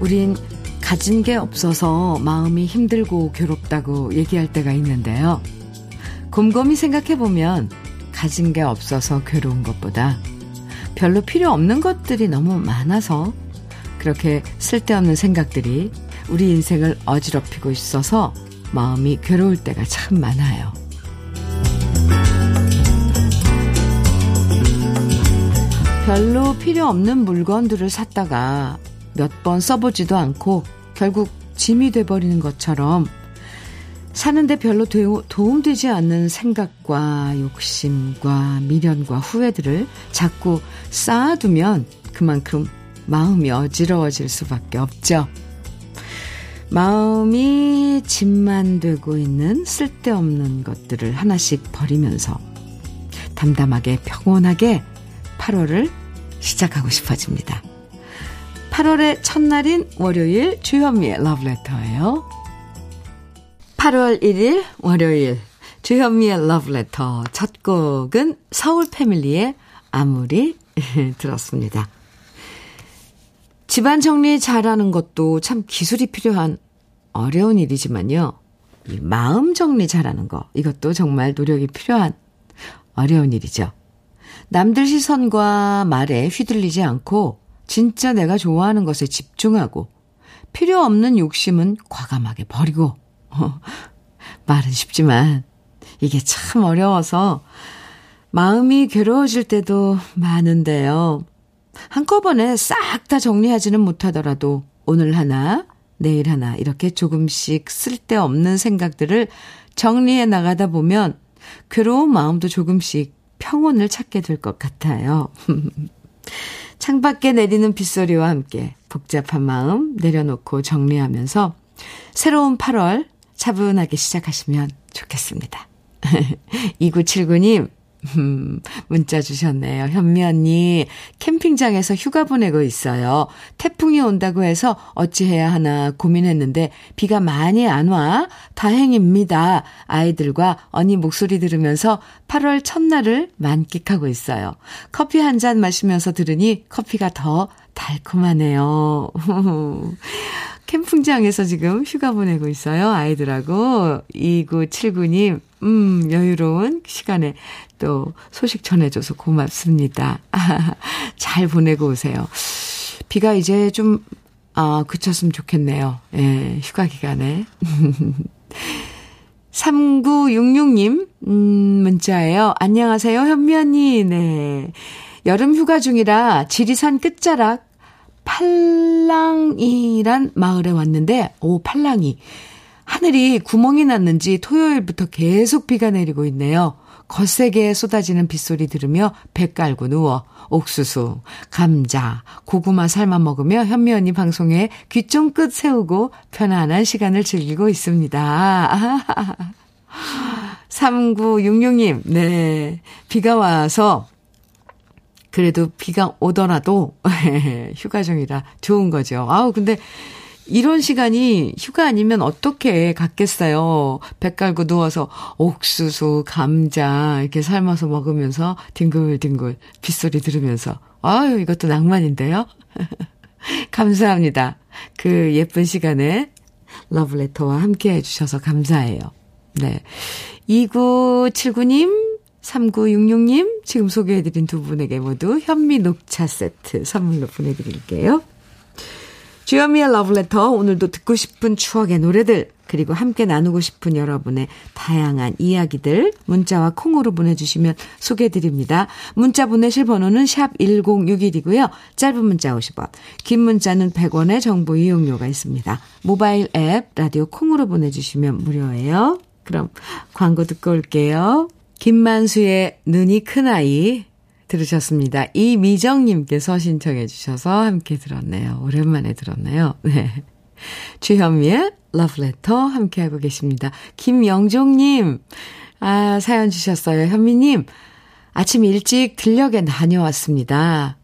우린 가진 게 없어서 마음이 힘들고 괴롭다고 얘기할 때가 있는데요. 곰곰이 생각해보면 가진 게 없어서 괴로운 것보다 별로 필요 없는 것들이 너무 많아서 그렇게 쓸데없는 생각들이 우리 인생을 어지럽히고 있어서 마음이 괴로울 때가 참 많아요. 별로 필요 없는 물건들을 샀다가 몇 번 써보지도 않고 결국 짐이 돼버리는 것처럼 사는데 별로 도움되지 않는 생각과 욕심과 미련과 후회들을 자꾸 쌓아두면 그만큼 마음이 어지러워질 수밖에 없죠. 마음이 짐만 되고 있는 쓸데없는 것들을 하나씩 버리면서 담담하게 평온하게 8월을 시작하고 싶어집니다. 8월의 첫날인 월요일 주현미의 러브레터예요. 8월 1일 월요일 주현미의 러브레터 첫 곡은 서울 패밀리의 아무리 들었습니다. 집안 정리 잘하는 것도 참 기술이 필요한 어려운 일이지만요. 이 마음 정리 잘하는 거 이것도 정말 노력이 필요한 어려운 일이죠. 남들 시선과 말에 휘둘리지 않고 진짜 내가 좋아하는 것에 집중하고 필요 없는 욕심은 과감하게 버리고 말은 쉽지만 이게 참 어려워서 마음이 괴로워질 때도 많은데요. 한꺼번에 싹 다 정리하지는 못하더라도 오늘 하나, 내일 하나 이렇게 조금씩 쓸데없는 생각들을 정리해 나가다 보면 괴로운 마음도 조금씩 평온을 찾게 될 것 같아요. 창밖에 내리는 빗소리와 함께 복잡한 마음 내려놓고 정리하면서 새로운 8월 차분하게 시작하시면 좋겠습니다. 2979님, 음, 문자 주셨네요. 현미 언니, 캠핑장에서 휴가 보내고 있어요. 태풍이 온다고 해서 어찌해야 하나 고민했는데 비가 많이 안 와. 다행입니다. 아이들과 언니 목소리 들으면서 8월 첫날을 만끽하고 있어요. 커피 한 잔 마시면서 들으니 커피가 더 달콤하네요. 캠핑장에서 지금 휴가 보내고 있어요. 아이들하고 2979님, 음, 여유로운 시간에 또 소식 전해줘서 고맙습니다. 잘 보내고 오세요. 비가 이제 좀, 아, 그쳤으면 좋겠네요. 예, 휴가 기간에. 3966님, 음, 문자예요. 안녕하세요, 현미 언니. 네. 여름 휴가 중이라 지리산 끝자락 팔랑이란 마을에 왔는데, 오, 팔랑이. 하늘이 구멍이 났는지 토요일부터 계속 비가 내리고 있네요. 거세게 쏟아지는 빗소리 들으며 배 깔고 누워 옥수수, 감자, 고구마 삶아 먹으며 현미 언니 방송에 귀 좀 끝 세우고 편안한 시간을 즐기고 있습니다. 3966님, 네. 비가 와서 그래도 비가 오더라도 휴가 중이라 좋은 거죠. 아우, 근데 이런 시간이 휴가 아니면 어떻게 갔겠어요. 배 깔고 누워서 옥수수, 감자 이렇게 삶아서 먹으면서 뒹굴뒹굴 빗소리 들으면서 아유, 이것도 낭만인데요. 감사합니다. 그 예쁜 시간에 러브레터와 함께 해주셔서 감사해요. 네. 2979님, 3966님, 지금 소개해드린 두 분에게 모두 현미 녹차 세트 선물로 보내드릴게요. 주현미의 러브레터 오늘도 듣고 싶은 추억의 노래들 그리고 함께 나누고 싶은 여러분의 다양한 이야기들 문자와 콩으로 보내주시면 소개해드립니다. 문자 보내실 번호는 샵 1061이고요. 짧은 문자 50원, 긴 문자는 100원의 정보 이용료가 있습니다. 모바일 앱 라디오 콩으로 보내주시면 무료예요. 그럼 광고 듣고 올게요. 김만수의 눈이 큰 아이 들으셨습니다. 이미정님께서 신청해 주셔서 함께 들었네요. 오랜만에 들었네요. 네. 주현미의 러브레터 함께하고 계십니다. 김영종님, 아, 사연 주셨어요. 현미님, 아침 일찍 들녘에 다녀왔습니다.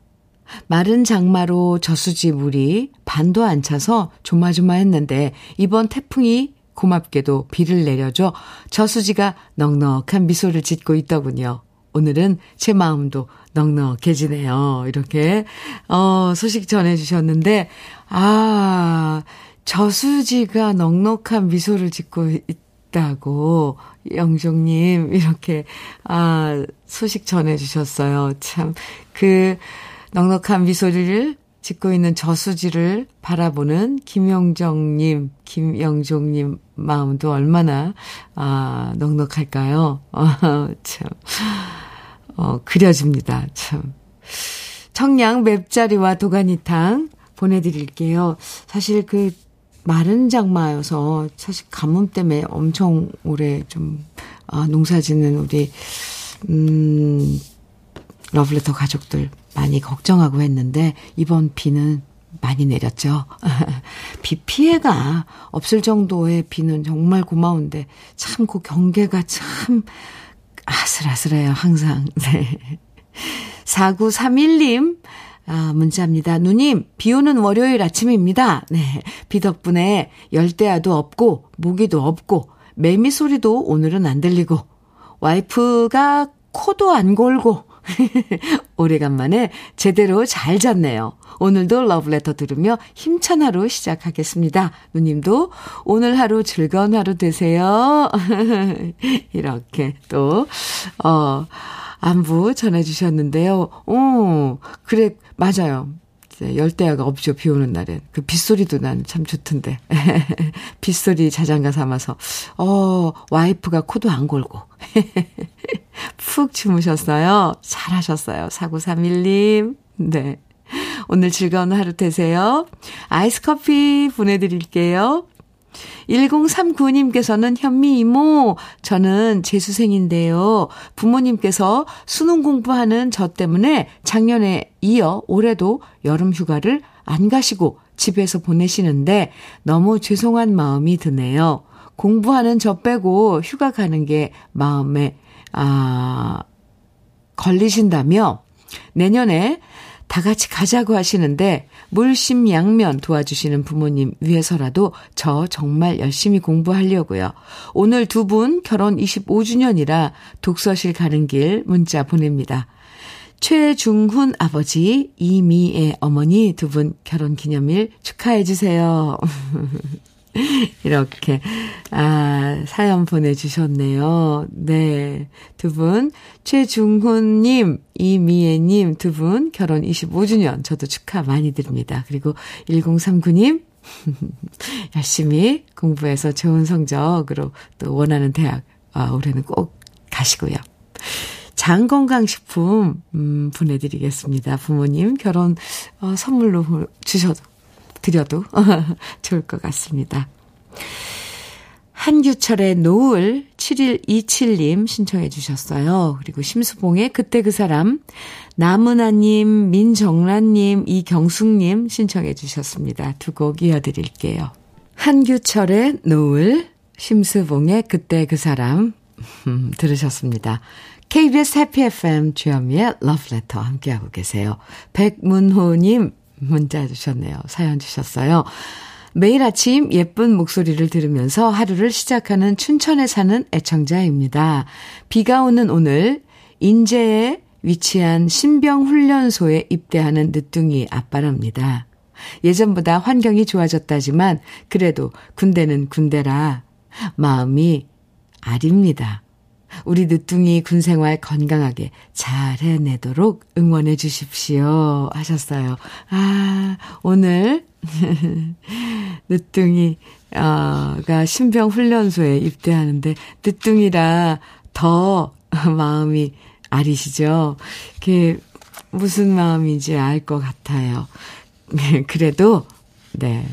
마른 장마로 저수지 물이 반도 안 차서 조마조마했는데 이번 태풍이 고맙게도 비를 내려줘 저수지가 넉넉한 미소를 짓고 있더군요. 오늘은 제 마음도 넉넉해지네요. 이렇게, 어, 소식 전해주셨는데, 아, 저수지가 넉넉한 미소를 짓고 있다고, 영종님, 이렇게, 아, 소식 전해주셨어요. 참, 그, 넉넉한 미소를 짓고 있는 저수지를 바라보는 김영정님, 김영종님 마음도 얼마나, 아, 넉넉할까요? 어, 참, 어, 그려집니다. 참. 청양 맵자리와 도가니탕 보내드릴게요. 사실 그 마른 장마여서 사실 가뭄 때문에 엄청 오래 좀, 아, 농사 짓는 우리, 음, 러블레터 가족들 많이 걱정하고 했는데 이번 비는 많이 내렸죠. 비 피해가 없을 정도의 비는 정말 고마운데 참 그 경계가 참 아슬아슬해요, 항상. 네. 4931님, 아, 문자입니다. 누님, 비 오는 월요일 아침입니다. 네. 비 덕분에 열대야도 없고, 모기도 없고, 매미 소리도 오늘은 안 들리고, 와이프가 코도 안 골고, 오래간만에 제대로 잘 잤네요. 오늘도 러브레터 들으며 힘찬 하루 시작하겠습니다. 누님도 오늘 하루 즐거운 하루 되세요. 이렇게 또, 어, 안부 전해주셨는데요. 오, 그래, 맞아요. 열대야가 없죠. 비 오는 날엔. 그 빗소리도 난 참 좋던데. 빗소리 자장가 삼아서. 어, 와이프가 코도 안 골고. 푹 주무셨어요. 잘하셨어요. 4931님. 네. 오늘 즐거운 하루 되세요. 아이스 커피 보내드릴게요. 1039님께서는 현미 이모, 저는 재수생인데요. 부모님께서 수능 공부하는 저 때문에 작년에 이어 올해도 여름 휴가를 안 가시고 집에서 보내시는데 너무 죄송한 마음이 드네요. 공부하는 저 빼고 휴가 가는 게 마음에, 아, 걸리신다며 내년에 다 같이 가자고 하시는데 물심양면 도와주시는 부모님 위해서라도 저 정말 열심히 공부하려고요. 오늘 두 분 결혼 25주년이라 독서실 가는 길 문자 보냅니다. 최중훈 아버지, 이미애 어머니 두 분 결혼 기념일 축하해 주세요. 이렇게, 아, 사연 보내주셨네요. 네. 두 분, 최중훈님, 이미애님 두 분 결혼 25주년 저도 축하 많이 드립니다. 그리고 1039님, 열심히 공부해서 좋은 성적으로 또 원하는 대학, 아, 올해는 꼭 가시고요. 장건강식품, 음, 보내드리겠습니다. 부모님 결혼, 어, 선물로 주셔도 드려도 좋을 것 같습니다. 한규철의 노을 7127님 신청해 주셨어요. 그리고 심수봉의 그때 그 사람 나문아님, 민정란님, 이경숙님 신청해 주셨습니다. 두 곡 이어드릴게요. 한규철의 노을, 심수봉의 그때 그 사람 음, 들으셨습니다. KBS 해피 FM 주현미의 러브레터 함께하고 계세요. 백문호님 문자 주셨네요. 사연 주셨어요. 매일 아침 예쁜 목소리를 들으면서 하루를 시작하는 춘천에 사는 애청자입니다. 비가 오는 오늘 인제에 위치한 신병훈련소에 입대하는 늦둥이 아빠랍니다. 예전보다 환경이 좋아졌다지만 그래도 군대는 군대라 마음이 아립니다. 우리 늦둥이 군 생활 건강하게 잘 해내도록 응원해 주십시오. 하셨어요. 아, 오늘 늦둥이, 가 신병훈련소에 입대하는데, 늦둥이라 더 마음이 아리시죠? 그게 무슨 마음인지 알 것 같아요. 그래도, 네.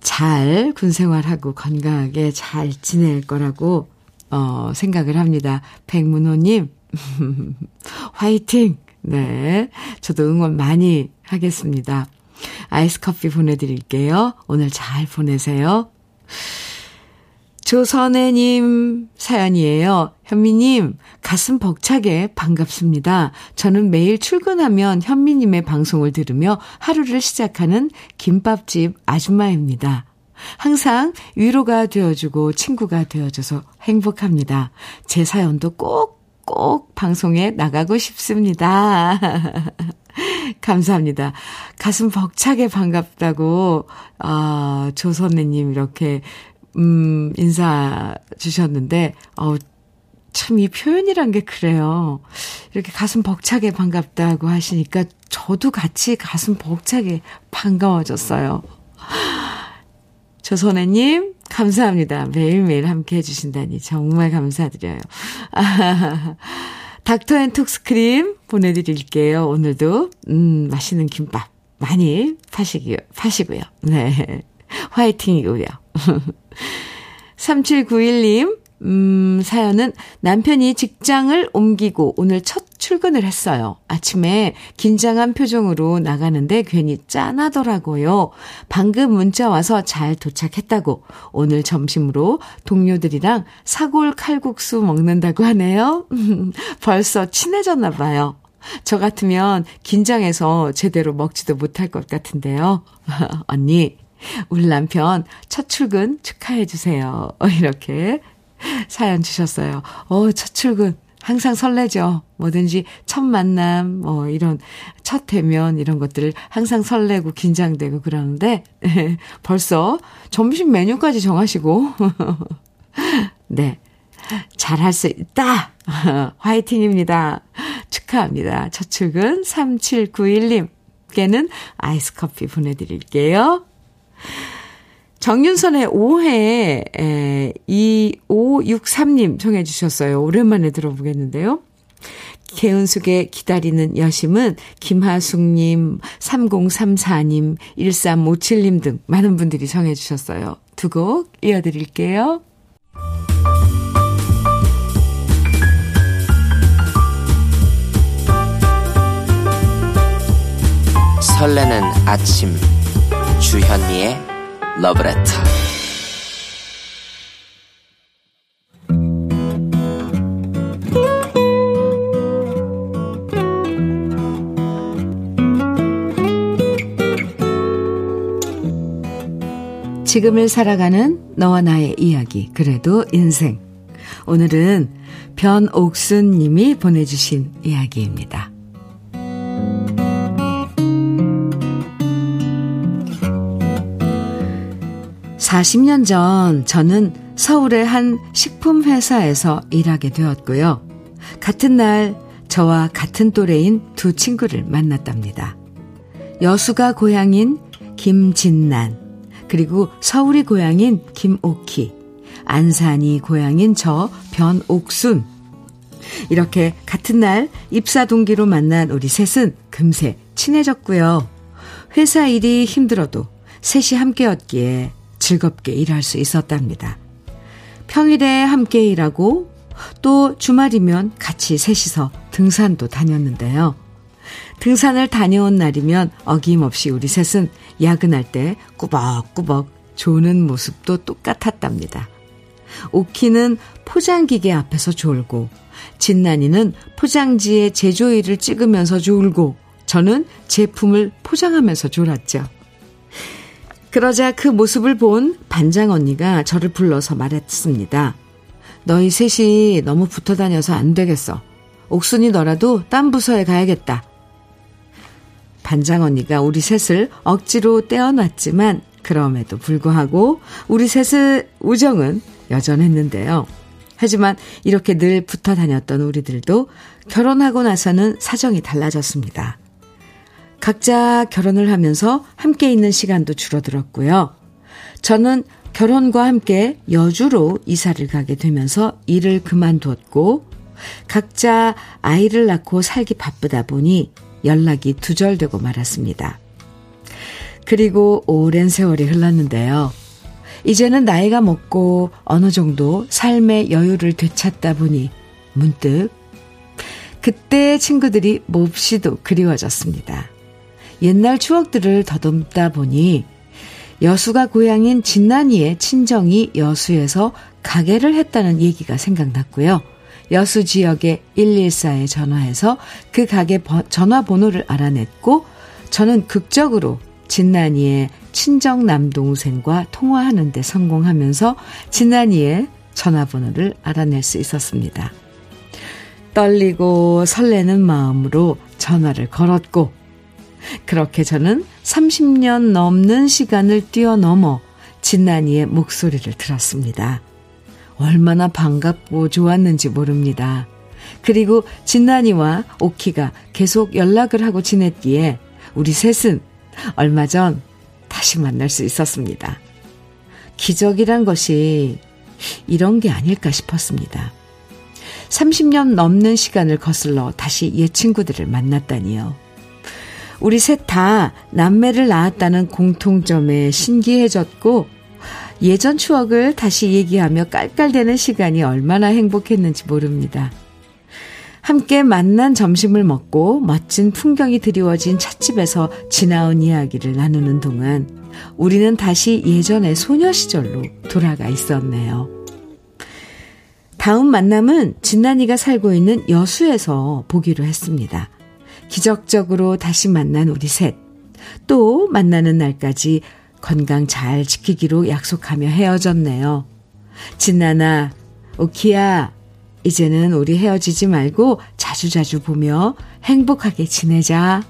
잘 군 생활하고 건강하게 잘 지낼 거라고 어, 생각을 합니다. 백문호님, 화이팅! 네. 저도 응원 많이 하겠습니다. 아이스 커피 보내드릴게요. 오늘 잘 보내세요. 조선혜님 사연이에요. 현미님, 가슴 벅차게 반갑습니다. 저는 매일 출근하면 현미님의 방송을 들으며 하루를 시작하는 김밥집 아줌마입니다. 항상 위로가 되어주고 친구가 되어줘서 행복합니다. 제 사연도 꼭 꼭 방송에 나가고 싶습니다. 감사합니다. 가슴 벅차게 반갑다고, 아, 조 선배님 이렇게, 음, 인사 주셨는데, 어, 참이 표현이란 게 그래요. 이렇게 가슴 벅차게 반갑다고 하시니까 저도 같이 가슴 벅차게 반가워졌어요. 조선혜님, 감사합니다. 매일매일 함께 해주신다니 정말 감사드려요. 아, 닥터 앤 톡스 크림 보내드릴게요. 오늘도, 음, 맛있는 김밥 많이 파시기, 파시고요. 네. 화이팅이고요. 3791님, 음, 사연은 남편이 직장을 옮기고 오늘 첫 출근을 했어요. 아침에 긴장한 표정으로 나가는데 괜히 짠하더라고요. 방금 문자 와서 잘 도착했다고 오늘 점심으로 동료들이랑 사골 칼국수 먹는다고 하네요. 벌써 친해졌나 봐요. 저 같으면 긴장해서 제대로 먹지도 못할 것 같은데요. 언니, 우리 남편 첫 출근 축하해 주세요. 이렇게 사연 주셨어요. 어, 첫 출근. 항상 설레죠. 뭐든지 첫 만남, 뭐 이런 첫 대면 이런 것들을 항상 설레고 긴장되고 그러는데 벌써 점심 메뉴까지 정하시고 네. 잘할 수 있다. 화이팅입니다. 축하합니다. 첫 출근 3791님께는 아이스 커피 보내드릴게요. 정윤선의 오해, 에, 2563님 청해 주셨어요. 오랜만에 들어보겠는데요. 개은숙의 기다리는 여심은 김하숙님, 3034님, 1357님 등 많은 분들이 청해 주셨어요. 두 곡 이어드릴게요. 설레는 아침 주현미의 러브레터 지금을 살아가는 너와 나의 이야기, 그래도 인생. 오늘은 변옥순 님이 보내주신 이야기입니다. 40년 전 저는 서울의 한 식품회사에서 일하게 되었고요. 같은 날 저와 같은 또래인 두 친구를 만났답니다. 여수가 고향인 김진난, 그리고 서울이 고향인 김옥희, 안산이 고향인 저 변옥순. 이렇게 같은 날 입사 동기로 만난 우리 셋은 금세 친해졌고요. 회사 일이 힘들어도 셋이 함께였기에 즐겁게 일할 수 있었답니다. 평일에 함께 일하고 또 주말이면 같이 셋이서 등산도 다녔는데요. 등산을 다녀온 날이면 어김없이 우리 셋은 야근할 때 꾸벅꾸벅 조는 모습도 똑같았답니다. 오키는 포장기계 앞에서 졸고, 진난이는 포장지에 제조일을 찍으면서 졸고, 저는 제품을 포장하면서 졸았죠. 그러자 그 모습을 본 반장 언니가 저를 불러서 말했습니다. 너희 셋이 너무 붙어 다녀서 안 되겠어. 옥순이 너라도 딴 부서에 가야겠다. 반장 언니가 우리 셋을 억지로 떼어놨지만 그럼에도 불구하고 우리 셋의 우정은 여전했는데요. 하지만 이렇게 늘 붙어 다녔던 우리들도 결혼하고 나서는 사정이 달라졌습니다. 각자 결혼을 하면서 함께 있는 시간도 줄어들었고요. 저는 결혼과 함께 여주로 이사를 가게 되면서 일을 그만두었고, 각자 아이를 낳고 살기 바쁘다 보니 연락이 두절되고 말았습니다. 그리고 오랜 세월이 흘렀는데요. 이제는 나이가 먹고 어느 정도 삶의 여유를 되찾다 보니 문득 그때 친구들이 몹시도 그리워졌습니다. 옛날 추억들을 더듬다 보니 여수가 고향인 진난이의 친정이 여수에서 가게를 했다는 얘기가 생각났고요. 여수 지역의 114에 전화해서 그 가게 전화번호를 알아냈고 저는 극적으로 진난이의 친정 남동생과 통화하는 데 성공하면서 진난이의 전화번호를 알아낼 수 있었습니다. 떨리고 설레는 마음으로 전화를 걸었고, 그렇게 저는 30년 넘는 시간을 뛰어넘어 진난이의 목소리를 들었습니다. 얼마나 반갑고 좋았는지 모릅니다. 그리고 진난이와 오키가 계속 연락을 하고 지냈기에 우리 셋은 얼마 전 다시 만날 수 있었습니다. 기적이란 것이 이런 게 아닐까 싶었습니다. 30년 넘는 시간을 거슬러 다시 옛 친구들을 만났다니요. 우리 셋 다 남매를 낳았다는 공통점에 신기해졌고, 예전 추억을 다시 얘기하며 깔깔대는 시간이 얼마나 행복했는지 모릅니다. 함께 만난 점심을 먹고 멋진 풍경이 드리워진 찻집에서 지나온 이야기를 나누는 동안 우리는 다시 예전의 소녀 시절로 돌아가 있었네요. 다음 만남은 진난이가 살고 있는 여수에서 보기로 했습니다. 기적적으로 다시 만난 우리 셋. 또 만나는 날까지 건강 잘 지키기로 약속하며 헤어졌네요. 진나나, 오키야, 이제는 우리 헤어지지 말고 자주자주 보며 행복하게 지내자.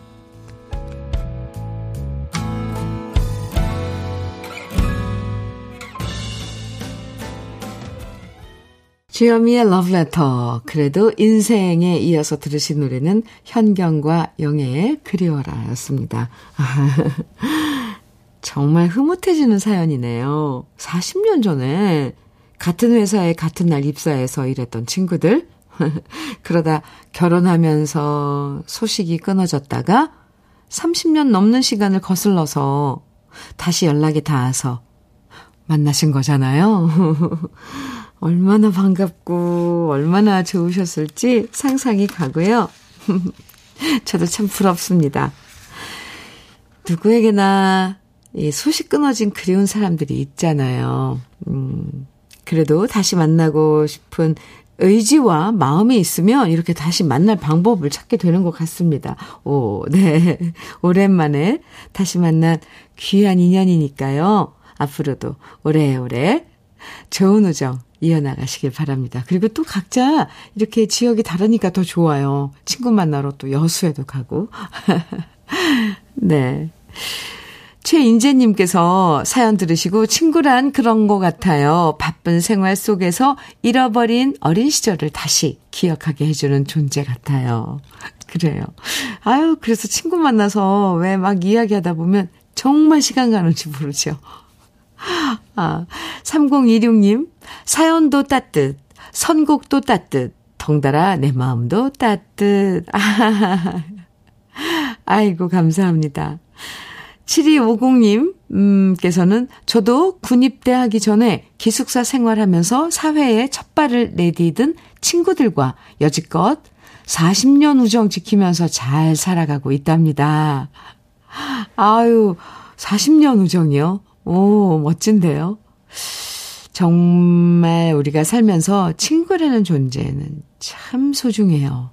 주현미의 러브레터. 그래도 인생에 이어서 들으신 노래는 현경과 영애의 그리워라 였습니다. 정말 흐뭇해지는 사연이네요. 40년 전에 같은 회사에 같은 날 입사해서 일했던 친구들. 그러다 결혼하면서 소식이 끊어졌다가 30년 넘는 시간을 거슬러서 다시 연락이 닿아서 만나신 거잖아요. 얼마나 반갑고 얼마나 좋으셨을지 상상이 가고요. 저도 참 부럽습니다. 누구에게나 이 소식 끊어진 그리운 사람들이 있잖아요. 음, 그래도 다시 만나고 싶은 의지와 마음이 있으면 이렇게 다시 만날 방법을 찾게 되는 것 같습니다. 오, 네. 오랜만에 다시 만난 귀한 인연이니까요. 앞으로도 오래오래 좋은 우정 이어나가시길 바랍니다. 그리고 또 각자 이렇게 지역이 다르니까 더 좋아요. 친구 만나러 또 여수에도 가고. 네. 최인재님께서 사연 들으시고 친구란 그런 것 같아요. 바쁜 생활 속에서 잃어버린 어린 시절을 다시 기억하게 해주는 존재 같아요. 그래요. 아유, 그래서 친구 만나서 왜 막 이야기하다 보면 정말 시간 가는지 모르죠. 아, 3026님, 사연도 따뜻, 선곡도 따뜻, 덩달아 내 마음도 따뜻. 아, 아이고, 감사합니다. 7250님, 음,께서는 저도 군입대 하기 전에 기숙사 생활하면서 사회에 첫 발을 내디딘 친구들과 여지껏 40년 우정 지키면서 잘 살아가고 있답니다. 아유, 40년 우정이요? 오, 멋진데요? 정말 우리가 살면서 친구라는 존재는 참 소중해요.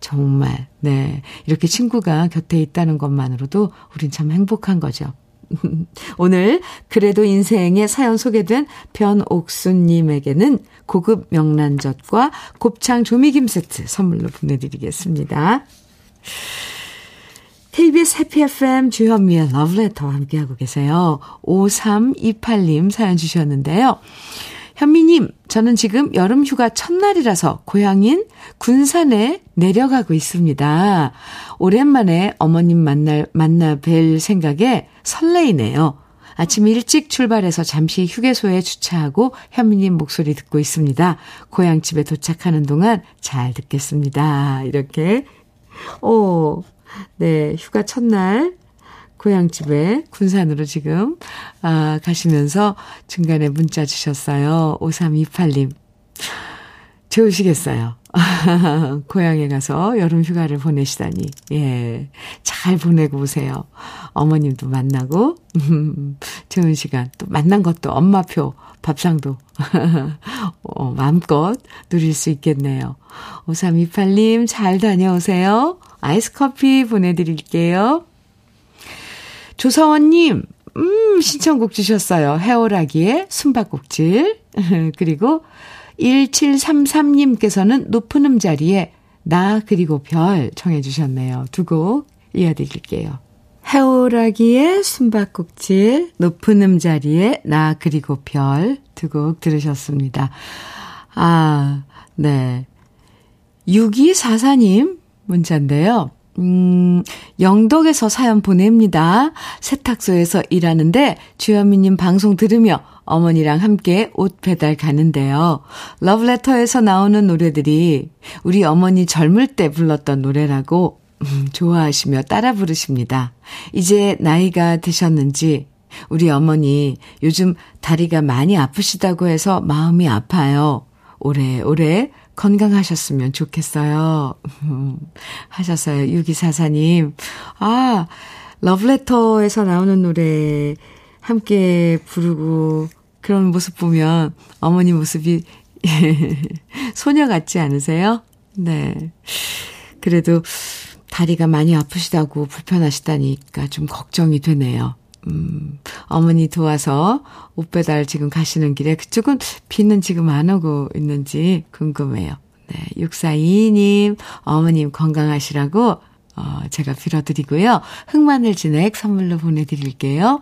정말, 네. 이렇게 친구가 곁에 있다는 것만으로도 우린 참 행복한 거죠. 오늘 그래도 인생에 사연 소개된 변옥수님에게는 고급 명란젓과 곱창 조미김 세트 선물로 보내드리겠습니다. KBS 해피 FM 주현미의 러브레터와 함께하고 계세요. 5328님 사연 주셨는데요. 현미님, 저는 지금 여름 휴가 첫날이라서 고향인 군산에 내려가고 있습니다. 오랜만에 어머님 만날, 만나 뵐 생각에 설레이네요. 아침 일찍 출발해서 잠시 휴게소에 주차하고 현미님 목소리 듣고 있습니다. 고향집에 도착하는 동안 잘 듣겠습니다. 이렇게. 오, 네, 휴가 첫날 고향집에 군산으로 지금 아, 가시면서 중간에 문자 주셨어요. 5328님. 좋으시겠어요. 고향에 가서 여름 휴가를 보내시다니. 예. 잘 보내고 오세요. 어머님도 만나고, 좋은 시간. 또 만난 것도 엄마표 밥상도 어, 마음껏 누릴 수 있겠네요. 5328님 잘 다녀오세요. 아이스 커피 보내드릴게요. 조서원님, 음, 신청곡 주셨어요. 해오라기의 숨바꼭질. 그리고 1733님께서는 높은 음 자리에 나 그리고 별 청해 주셨네요. 두 곡 이어드릴게요. 해오라기의 숨바꼭질, 높은 음 자리에 나 그리고 별 두 곡 들으셨습니다. 아, 네. 6244님 문자인데요. 음, 영덕에서 사연 보냅니다. 세탁소에서 일하는데 주현미님 방송 들으며 어머니랑 함께 옷 배달 가는데요. 러브레터에서 나오는 노래들이 우리 어머니 젊을 때 불렀던 노래라고 음, 좋아하시며 따라 부르십니다. 이제 나이가 드셨는지 우리 어머니 요즘 다리가 많이 아프시다고 해서 마음이 아파요. 오래오래 건강하셨으면 좋겠어요. 하셨어요. 6244님. 아, 러브레터에서 나오는 노래 함께 부르고 그런 모습 보면 어머니 모습이 소녀 같지 않으세요? 네. 그래도 다리가 많이 아프시다고 불편하시다니까 좀 걱정이 되네요. 음, 어머니 도와서 옷 배달 지금 가시는 길에 그쪽은 비는 지금 안 오고 있는지 궁금해요. 네, 6422님, 어머님 건강하시라고, 어, 제가 빌어드리고요. 흑마늘 진액 선물로 보내드릴게요.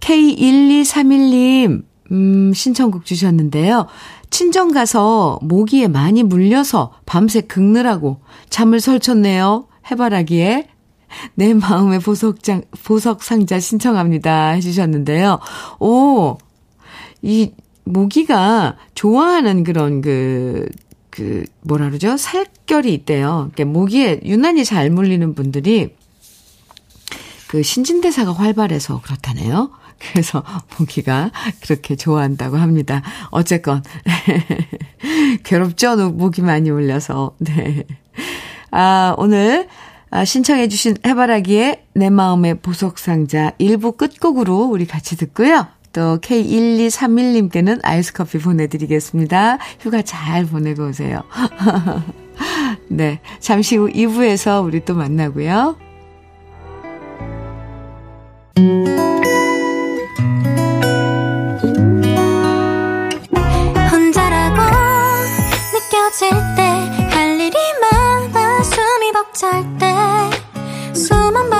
K1231님, 음, 신청곡 주셨는데요. 친정 가서 모기에 많이 물려서 밤새 긁느라고 잠을 설쳤네요. 해바라기에 내 마음의 보석장, 보석 상자 신청합니다. 해주셨는데요. 오, 이, 모기가 좋아하는 그런 그, 그, 뭐라 그러죠? 살결이 있대요. 그러니까 모기에 유난히 잘 물리는 분들이 그 신진대사가 활발해서 그렇다네요. 그래서 모기가 그렇게 좋아한다고 합니다. 어쨌건 괴롭죠? 모기 많이 물려서. 네. 아, 오늘 아, 신청해 주신 해바라기의 내 마음의 보석상자 1부 끝곡으로 우리 같이 듣고요. 또 K1231님께는 아이스 커피 보내드리겠습니다. 휴가 잘 보내고 오세요. 네. 잠시 후 2부에서 우리 또 만나고요. 혼자라고 느껴질 때 할 일이 많아 숨이 벅찰 때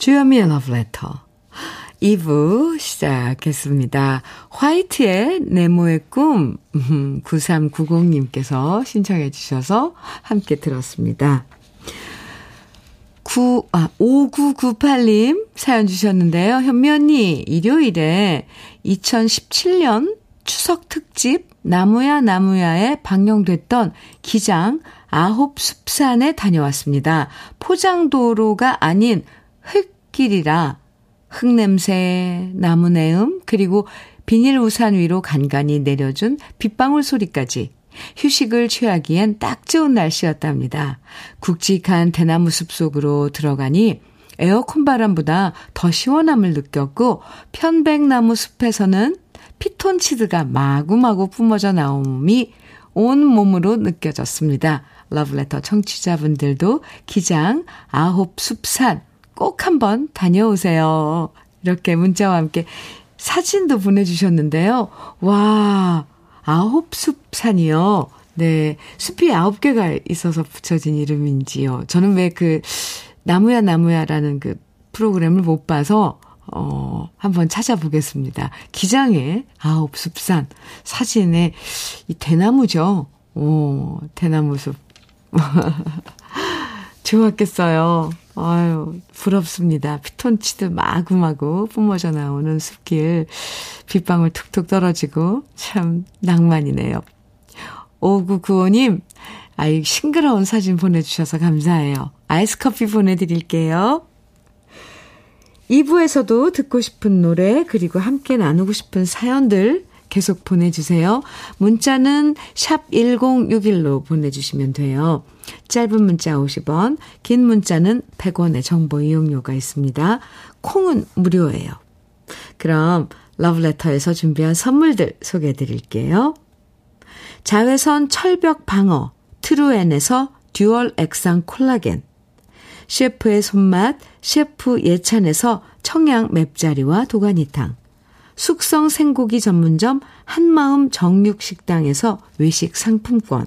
주현미의 Letter. 2부 시작했습니다. 화이트의 네모의 꿈 9390님께서 신청해 주셔서 함께 들었습니다. 9, 아, 5998님 사연 주셨는데요. 현미 언니, 일요일에 2017년 추석 특집 나무야 나무야에 방영됐던 기장 아홉 숲산에 다녀왔습니다. 포장도로가 아닌 흙길이라 흙냄새, 나무내음, 그리고 비닐 우산 위로 간간히 내려준 빗방울 소리까지 휴식을 취하기엔 딱 좋은 날씨였답니다. 굵직한 대나무 숲 속으로 들어가니 에어컨 바람보다 더 시원함을 느꼈고 편백나무 숲에서는 피톤치드가 마구마구 뿜어져 나옴이 온 몸으로 느껴졌습니다. 러브레터 청취자분들도 기장 아홉 숲산 꼭 한번 다녀오세요. 이렇게 문자와 함께 사진도 보내주셨는데요. 와, 아홉 숲산이요. 네. 숲이 아홉 개가 있어서 붙여진 이름인지요. 저는 왜 그, 나무야, 나무야라는 그 프로그램을 못 봐서, 어, 한번 찾아보겠습니다. 기장의 아홉 숲산 사진에 이 대나무죠. 오, 대나무 숲. 좋았겠어요. 아유, 부럽습니다. 피톤치드 마구마구 뿜어져 나오는 숲길, 빗방울 툭툭 떨어지고, 참 낭만이네요. 5995님, 아이, 싱그러운 사진 보내주셔서 감사해요. 아이스 커피 보내드릴게요. 2부에서도 듣고 싶은 노래, 그리고 함께 나누고 싶은 사연들 계속 보내주세요. 문자는 샵 1061로 보내주시면 돼요. 짧은 문자 50원, 긴 문자는 100원의 정보 이용료가 있습니다. 콩은 무료예요. 그럼 러브레터에서 준비한 선물들 소개해 드릴게요. 자외선 철벽 방어 트루엔에서 듀얼 액상 콜라겐 셰프의 손맛 셰프 예찬에서 청양 맵자리와 도가니탕 숙성 생고기 전문점 한마음 정육식당에서 외식 상품권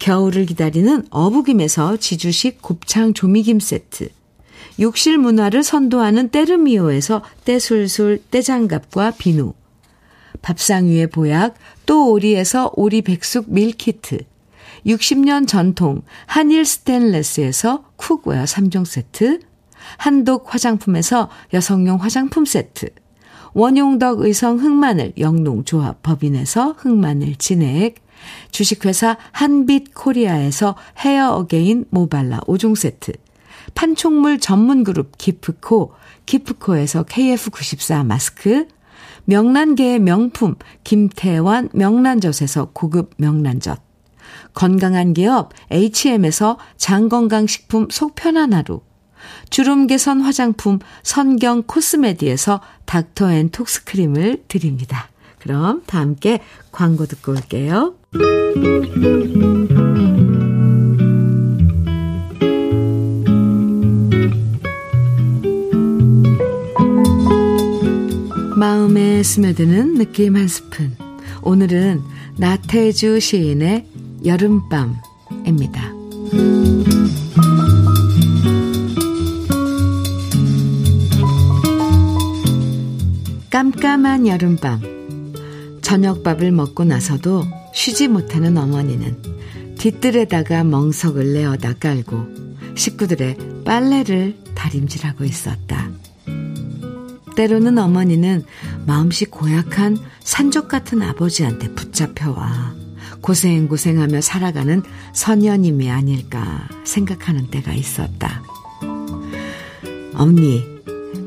겨울을 기다리는 어부김에서 지주식 곱창 조미김 세트. 욕실 문화를 선도하는 때르미오에서 때술술 때장갑과 비누. 밥상 위의 보약 또 오리에서 오리 백숙 밀키트. 60년 전통 한일 스텐레스에서 cookware 3종 세트. 한독 화장품에서 여성용 화장품 세트. 원용덕 의성 흑마늘 영농조합 법인에서 흑마늘 진액 주식회사 한빛 코리아에서 헤어 어게인 모발라 5종 세트 판촉물 전문 그룹 기프코 기프코에서 KF94 마스크 명란계의 명품 김태환 명란젓에서 고급 명란젓 건강한 기업 H&M에서 장건강식품 속편한 하루 주름 개선 화장품 선경 코스메디에서 닥터앤톡스크림을 드립니다. 그럼 다 함께 광고 듣고 올게요. 마음에 스며드는 느낌 한 스푼. 오늘은 나태주 시인의 여름밤입니다. 깜깜한 여름밤. 저녁밥을 먹고 나서도 쉬지 못하는 어머니는 뒤뜰에다가 멍석을 내어다 깔고 식구들의 빨래를 다림질하고 있었다. 때로는 어머니는 마음씨 고약한 산적 같은 아버지한테 붙잡혀와 고생고생하며 살아가는 선녀님이 아닐까 생각하는 때가 있었다. 엄니,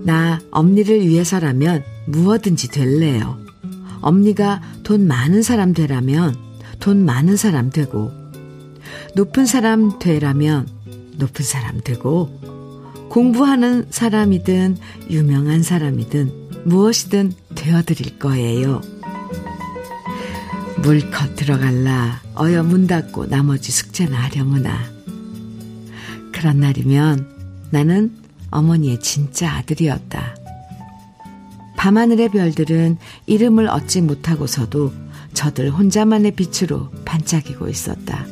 나 엄니를 위해서라면 무엇든지 될래요. 엄니가 돈 많은 사람 되라면 돈 많은 사람 되고, 높은 사람 되라면 높은 사람 되고, 공부하는 사람이든 유명한 사람이든 무엇이든 되어드릴 거예요. 물컷 들어갈라 어여 문 닫고 나머지 숙제나 하려무나. 그런 날이면 나는 어머니의 진짜 아들이었다. 밤하늘의 별들은 이름을 얻지 못하고서도 저들 혼자만의 빛으로 반짝이고 있었다.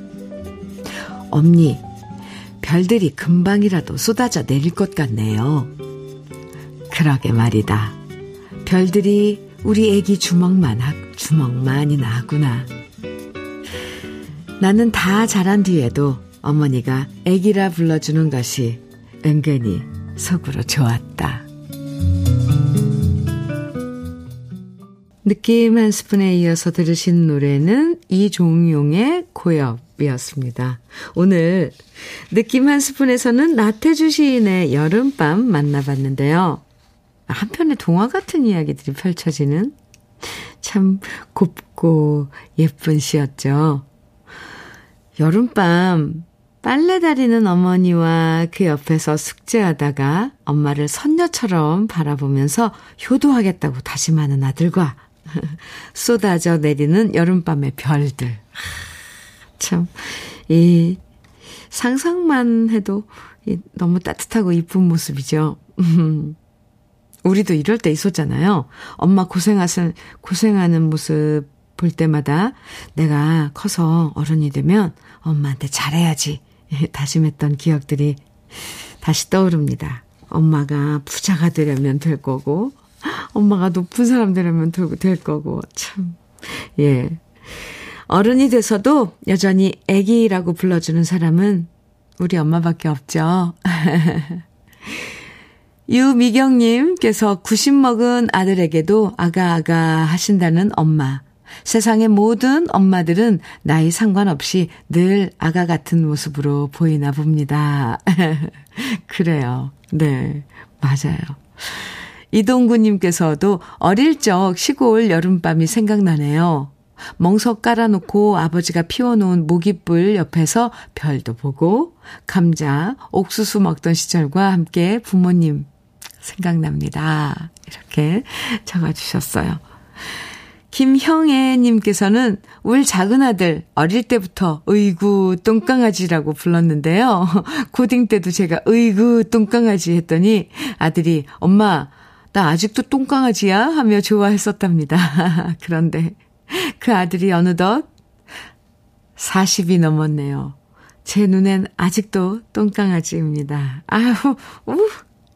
엄니, 별들이 금방이라도 쏟아져 내릴 것 같네요. 그러게 말이다. 별들이 우리 애기 주먹만, 하, 주먹만이나 하구나. 나는 다 자란 뒤에도 어머니가 애기라 불러주는 것이 은근히 속으로 좋았다. 느낌 한 스푼에 이어서 들으신 노래는 이종용의 고엽이었습니다. 오늘 느낌 한 스푼에서는 나태주 시인의 여름밤 만나봤는데요. 한편의 동화 같은 이야기들이 펼쳐지는 참 곱고 예쁜 시였죠. 여름밤 빨래 다리는 어머니와 그 옆에서 숙제하다가 엄마를 선녀처럼 바라보면서 효도하겠다고 다짐하는 아들과 쏟아져 내리는 여름밤의 별들. 참, 이 상상만 해도 너무 따뜻하고 이쁜 모습이죠. 우리도 이럴 때 있었잖아요. 엄마 고생하는, 고생하는 모습 볼 때마다 내가 커서 어른이 되면 엄마한테 잘해야지 다짐했던 기억들이 다시 떠오릅니다. 엄마가 부자가 되려면 될 거고, 엄마가 높은 사람 되려면 될 거고, 참. 예. 어른이 돼서도 여전히 애기라고 불러주는 사람은 우리 엄마밖에 없죠. 유미경님께서 90 먹은 아들에게도 아가아가 하신다는 엄마. 세상의 모든 엄마들은 나이 상관없이 늘 아가 같은 모습으로 보이나 봅니다. 그래요. 네, 맞아요. 이동구님께서도 어릴 적 시골 여름밤이 생각나네요. 멍석 깔아놓고 아버지가 피워놓은 모깃불 옆에서 별도 보고 감자, 옥수수 먹던 시절과 함께 부모님 생각납니다. 이렇게 적어주셨어요. 김형애님께서는 울 작은 아들 어릴 때부터 의구 똥강아지라고 불렀는데요. 고딩 때도 제가 의구 똥강아지 했더니 아들이 엄마 나 아직도 똥강아지야 하며 좋아했었답니다. 그런데 그 아들이 어느덧 40이 넘었네요. 제 눈엔 아직도 똥강아지입니다. 아유, 우,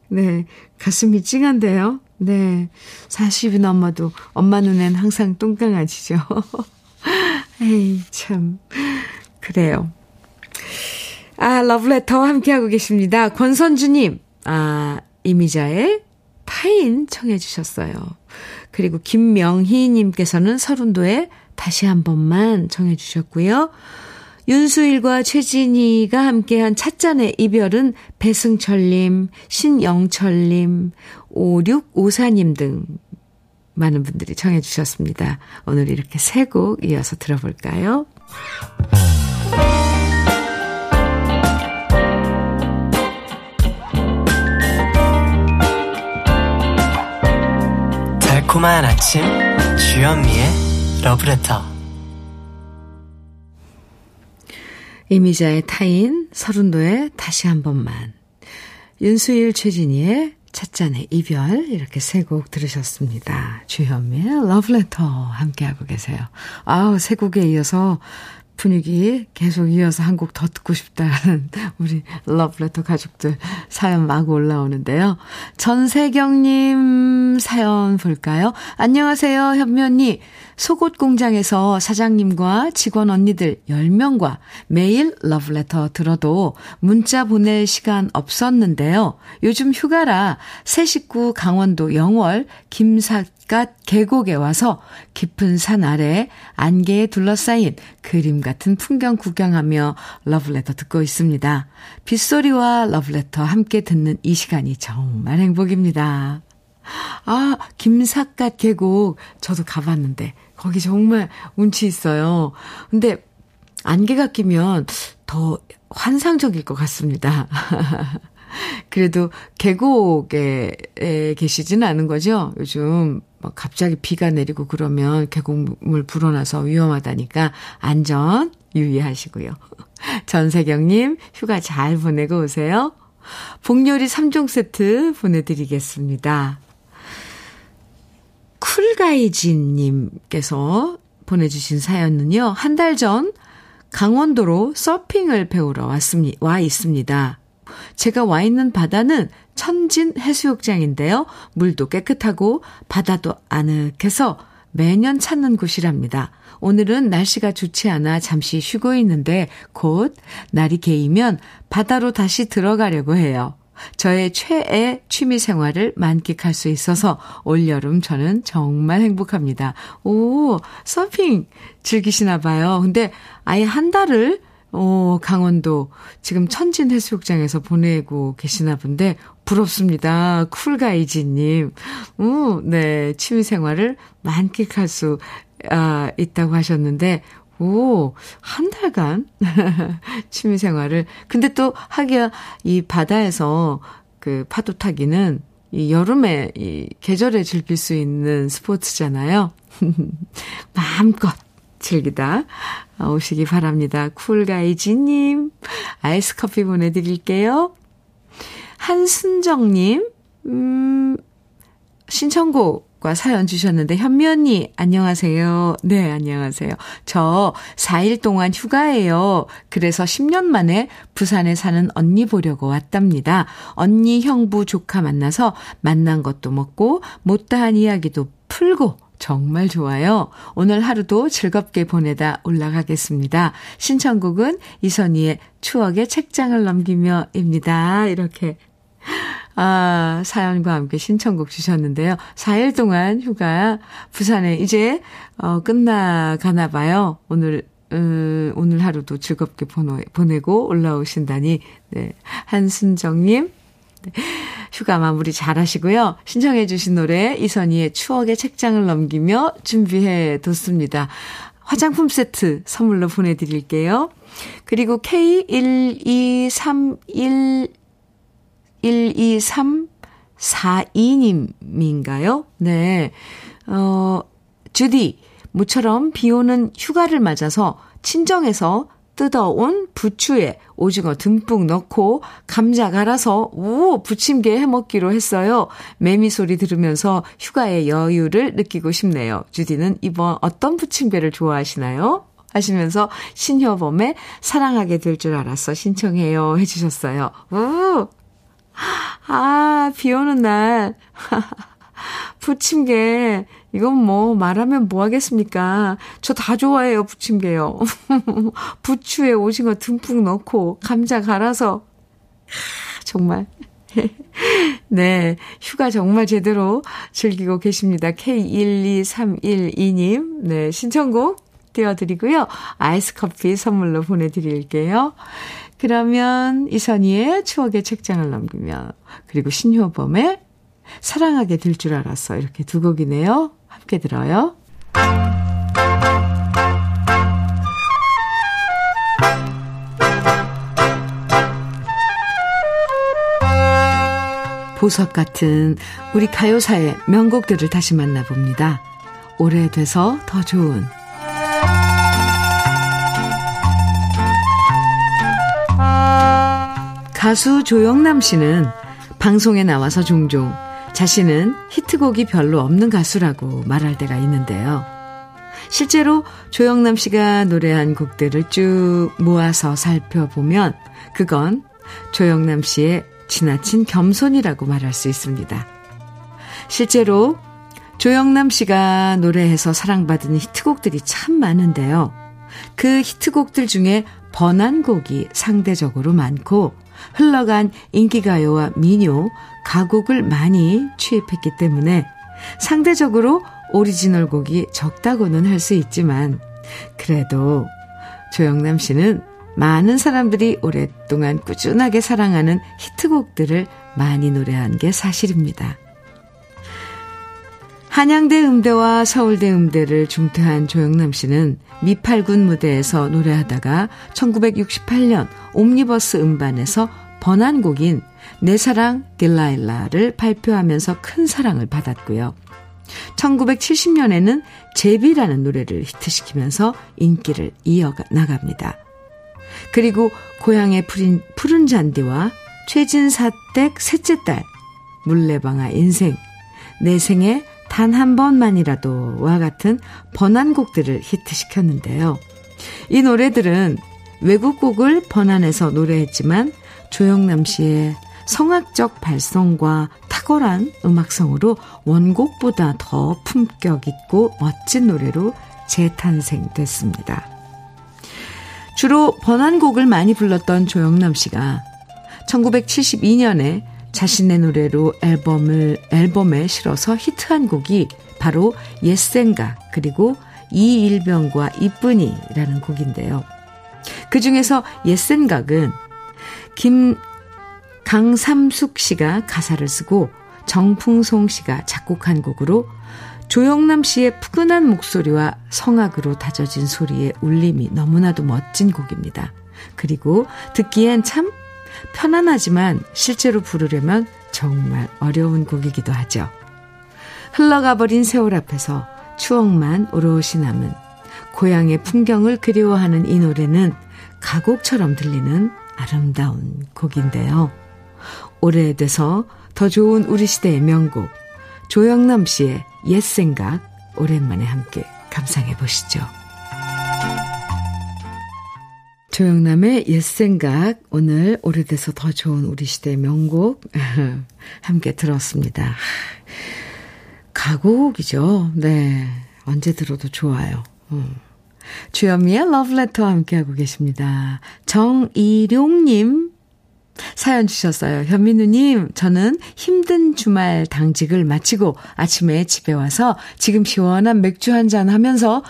네, 가슴이 찡한데요. 네, 40이 넘어도 엄마 눈엔 항상 똥강아지죠. 에이, 참. 그래요. 아, 러브레터 함께하고 계십니다. 권선주님, 아, 이미자의 타인 청해 주셨어요. 그리고 김명희 님께서는 서른도에 다시 한 번만 정해주셨고요. 윤수일과 최진희가 함께한 찻잔의 이별은 배승철님, 신영철님, 5654님 등 많은 분들이 청해 주셨습니다. 오늘 이렇게 세 곡 이어서 들어볼까요? 달콤한 아침 주현미의 러브레터 이미자의 타인 서른도의 다시 한 번만 윤수일 최진희의 찻잔의 이별 이렇게 세 곡 들으셨습니다. 주현미의 러브레터 함께하고 계세요. 아우 세 곡에 이어서 분위기 계속 이어서 한 곡 더 듣고 싶다는 우리 러브레터 가족들 사연 막 올라오는데요. 전세경님 사연 볼까요? 안녕하세요, 언니. 속옷 공장에서 사장님과 직원 언니들 10명과 매일 러브레터 들어도 문자 보낼 시간 없었는데요. 요즘 휴가라 새 식구 강원도 영월 김 삿갓 계곡에 와서 깊은 산 아래 안개에 둘러싸인 그림 같은 풍경 구경하며 러브레터 듣고 있습니다. 빗소리와 러브레터 함께 듣는 이 시간이 정말 행복입니다. 아, 김삿갓 계곡 저도 가봤는데 거기 정말 운치 있어요. 근데 안개가 끼면 더 환상적일 것 같습니다. 그래도 계곡에 계시지는 않은 거죠? 요즘 막 갑자기 비가 내리고 그러면 계곡물 불어나서 위험하다니까 안전 유의하시고요. 전세경님 휴가 잘 보내고 오세요. 복요리 3종 세트 보내드리겠습니다. 쿨가이진님께서 보내주신 사연은요, 한 달 전 강원도로 서핑을 배우러 왔습니, 와 있습니다. 제가 와 있는 바다는 천진 해수욕장인데요. 물도 깨끗하고 바다도 아늑해서 매년 찾는 곳이랍니다. 오늘은 날씨가 좋지 않아 잠시 쉬고 있는데 곧 날이 개이면 바다로 다시 들어가려고 해요. 저의 최애 취미 생활을 만끽할 수 있어서 올여름 저는 정말 행복합니다. 오, 서핑 즐기시나 봐요. 근데 아예 한 달을 어, 강원도 지금 천진 해수욕장에서 보내고 계시나 본데 부럽습니다. 쿨가이지님. 오, 네, 취미 생활을 만끽할 수 아, 있다고 하셨는데 오, 한 달간 취미 생활을. 근데 또 하기야 이 바다에서 그 파도 타기는 이 여름에 이 계절에 즐길 수 있는 스포츠잖아요. 마음껏 즐기다 오시기 바랍니다. 쿨가이지님, 아이스 커피 보내드릴게요. 한순정님, 음, 신청곡 추억과 사연 주셨는데, 현미 언니, 안녕하세요. 네, 안녕하세요. 저 4일 동안 휴가예요. 그래서 10년 만에 부산에 사는 언니 보려고 왔답니다. 언니, 형부, 조카 만나서 만난 것도 먹고, 못다한 이야기도 풀고, 정말 좋아요. 오늘 하루도 즐겁게 보내다 올라가겠습니다. 신청곡은 이선희의 추억의 책장을 넘기며입니다. 이렇게 아, 사연과 함께 신청곡 주셨는데요. 4일 동안 휴가 부산에 이제 어, 끝나가나 봐요. 오늘 음, 오늘 하루도 즐겁게 보내고 올라오신다니 네. 한순정님 네. 휴가 마무리 잘 하시고요. 신청해 주신 노래 이선희의 추억의 책장을 넘기며 준비해 뒀습니다. 화장품 세트 선물로 보내드릴게요. 그리고 K12311 12342님인가요? 네. 어, 주디, 모처럼 비 오는 휴가를 맞아서 친정에서 뜯어온 부추에 오징어 듬뿍 넣고 감자 갈아서 우 부침개 해 먹기로 했어요. 매미 소리 들으면서 휴가의 여유를 느끼고 싶네요. 주디는 이번 어떤 부침개를 좋아하시나요? 하시면서 신효범의 사랑하게 될 줄 알았어 신청해요 해주셨어요. 우 아, 비 오는 날. 부침개. 이건 뭐, 말하면 뭐 하겠습니까? 저 다 좋아해요, 부침개요. 부추에 오징어 듬뿍 넣고, 감자 갈아서. 정말. 네. 휴가 정말 제대로 즐기고 계십니다. K12312님. 네. 신청곡 띄워드리고요. 아이스 커피 선물로 보내드릴게요. 그러면 이선희의 추억의 책장을 넘기며 그리고 신효범의 사랑하게 될 줄 알았어 이렇게 두 곡이네요. 함께 들어요. 보석 같은 우리 가요사의 명곡들을 다시 만나봅니다. 오래돼서 더 좋은 가수 조영남 씨는 방송에 나와서 종종 자신은 히트곡이 별로 없는 가수라고 말할 때가 있는데요. 실제로 조영남 씨가 노래한 곡들을 쭉 모아서 살펴보면 그건 조영남 씨의 지나친 겸손이라고 말할 수 있습니다. 실제로 조영남 씨가 노래해서 사랑받은 히트곡들이 참 많은데요. 그 히트곡들 중에 번안곡이 상대적으로 많고 흘러간 인기가요와 민요, 가곡을 많이 취입했기 때문에 상대적으로 오리지널 곡이 적다고는 할 수 있지만 그래도 조영남 씨는 많은 사람들이 오랫동안 꾸준하게 사랑하는 히트곡들을 많이 노래한 게 사실입니다. 한양대 음대와 서울대 음대를 중퇴한 조영남 씨는 미팔군 무대에서 노래하다가 1968년 옴니버스 음반에서 번안곡인 내 사랑 딜라일라를 발표하면서 큰 사랑을 받았고요. 1970년에는 제비라는 노래를 히트시키면서 인기를 이어나갑니다. 그리고 고향의 푸른, 푸른 잔디와 최진사댁 셋째 딸, 물레방아 인생, 내 생에 단 한 번만이라도와 같은 번안곡들을 히트시켰는데요. 이 노래들은 외국곡을 번안해서 노래했지만 조영남 씨의 성악적 발성과 탁월한 음악성으로 원곡보다 더 품격 있고 멋진 노래로 재탄생됐습니다. 주로 번안곡을 많이 불렀던 조영남 씨가 1972년에 자신의 노래로 앨범을 앨범에 실어서 히트한 곡이 바로 옛생각 그리고 이일병과 이쁜이라는 곡인데요. 그 중에서 옛생각은 김 강삼숙 씨가 가사를 쓰고 정풍송 씨가 작곡한 곡으로 조영남 씨의 푸근한 목소리와 성악으로 다져진 소리의 울림이 너무나도 멋진 곡입니다. 그리고 듣기엔 참 편안하지만 실제로 부르려면 정말 어려운 곡이기도 하죠. 흘러가 버린 세월 앞에서 추억만 오롯이 남은 고향의 풍경을 그리워하는 이 노래는 가곡처럼 들리는 아름다운 곡인데요. 오래돼서 더 좋은 우리 시대의 명곡 조영남 씨의 옛 생각 오랜만에 함께 감상해 보시죠. 조영남의 옛 생각 오늘 오래돼서 더 좋은 우리 시대의 명곡 함께 들었습니다. 가곡이죠. 네. 언제 들어도 좋아요. 음. 주현미의 러브레터 함께하고 계십니다. 정이룡님 사연 주셨어요. 현민우님, 저는 힘든 주말 당직을 마치고 아침에 집에 와서 지금 시원한 맥주 한 잔 하면서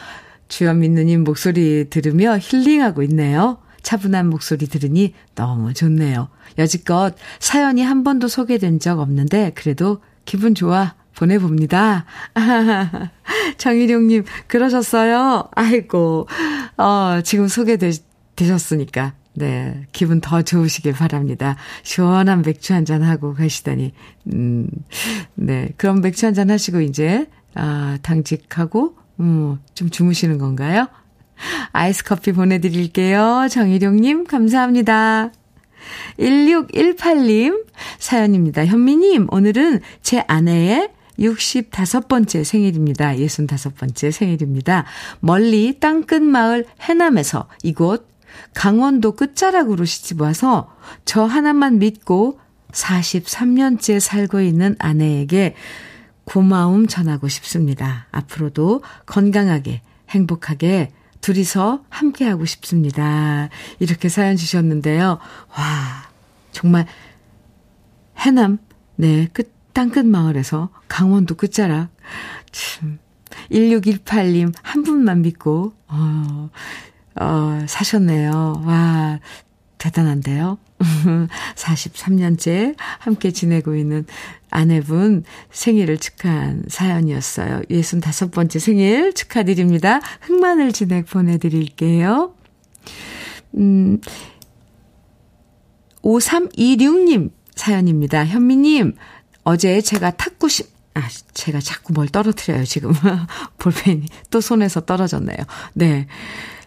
주현민우님 목소리 들으며 힐링하고 있네요. 차분한 목소리 들으니 너무 좋네요. 여지껏 사연이 한 번도 소개된 적 없는데 그래도 기분 좋아 보내봅니다. 정일용님, 그러셨어요? 아이고, 어, 지금 소개되셨으니까, 네, 기분 더 좋으시길 바랍니다. 시원한 맥주 한잔 하고 가시다니, 음, 네, 그럼 맥주 한잔 하시고 이제, 아, 당직하고, 음, 좀 주무시는 건가요? 아이스 커피 보내드릴게요. 정일용님, 감사합니다. 1618님 사연입니다. 현미님, 오늘은 제 아내의 65번째 생일입니다. 65번째 생일입니다. 멀리 땅끝 마을 해남에서 이곳 강원도 끝자락으로 시집 와서 저 하나만 믿고 43년째 살고 있는 아내에게 고마움 전하고 싶습니다. 앞으로도 건강하게, 행복하게 둘이서 함께하고 싶습니다. 이렇게 사연 주셨는데요. 와, 정말 해남, 네, 끝, 땅끝 마을에서 강원도 끝자락. 참. 1618님, 한 분만 믿고, 어, 어, 사셨네요. 와, 대단한데요? 43년째 함께 지내고 있는 아내분 생일을 축하한 사연이었어요. 65번째 생일 축하드립니다. 흑마늘 진액 보내드릴게요. 음, 5326님 사연입니다. 현미님, 어제 제가 탁구 심, 아, 제가 자꾸 뭘 떨어뜨려요, 지금. 볼펜이 또 손에서 떨어졌네요. 네.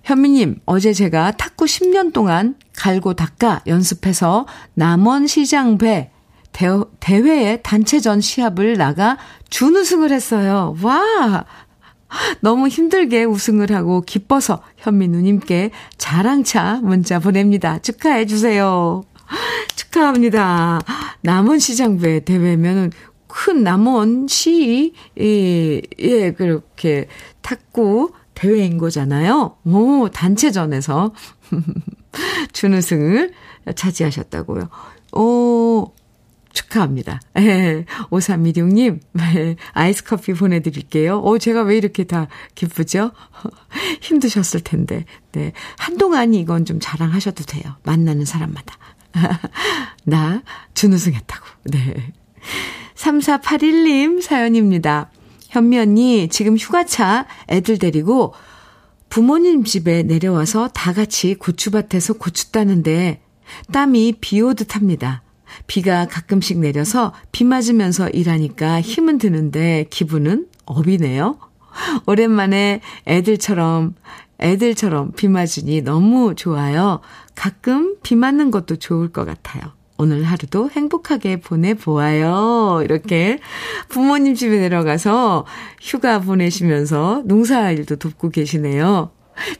현미님, 어제 제가 탁구 10년 동안 갈고 닦아 연습해서 남원시장배 대회에 단체전 시합을 나가 준우승을 했어요. 와! 너무 힘들게 우승을 하고 기뻐서 현미 누님께 자랑차 문자 보냅니다. 축하해 주세요. 축하합니다. 남원시장배 대회면은 큰 남원시, 예, 예, 그렇게 탁구 대회인 거잖아요. 오, 단체전에서 준우승을 차지하셨다고요. 오, 축하합니다. 예, 5316님, 예, 아이스 커피 보내드릴게요. 오, 제가 왜 이렇게 다 기쁘죠? 힘드셨을 텐데. 네. 한동안 이건 좀 자랑하셔도 돼요. 만나는 사람마다. 나 준우승했다고. 네. 3481님 사연입니다. 현미 언니, 지금 휴가차 애들 데리고 부모님 집에 내려와서 다 같이 고추밭에서 고추 따는데 땀이 비 오듯 합니다. 비가 가끔씩 내려서 비 맞으면서 일하니까 힘은 드는데 기분은 업이네요. 오랜만에 애들처럼, 애들처럼 비 맞으니 너무 좋아요. 가끔 비 맞는 것도 좋을 것 같아요. 오늘 하루도 행복하게 보내보아요. 이렇게 부모님 집에 내려가서 휴가 보내시면서 농사일도 돕고 계시네요.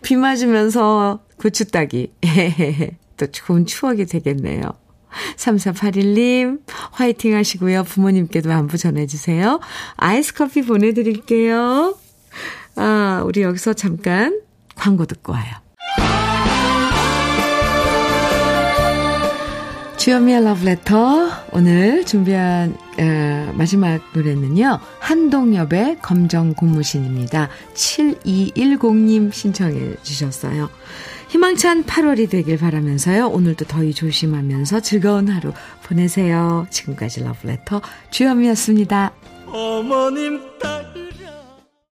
비 맞으면서 고추 따기. 또 좋은 추억이 되겠네요. 3481님, 화이팅 하시고요. 부모님께도 안부 전해주세요. 아이스 커피 보내드릴게요. 아, 우리 여기서 잠깐 광고 듣고 와요. 주현미의 러브레터 오늘 준비한 어, 마지막 노래는요. 한동엽의 검정 고무신입니다. 7210님 신청해 주셨어요. 희망찬 8월이 되길 바라면서요. 오늘도 더위 조심하면서 즐거운 하루 보내세요. 지금까지 러브레터 주현미였습니다. 어머님 딸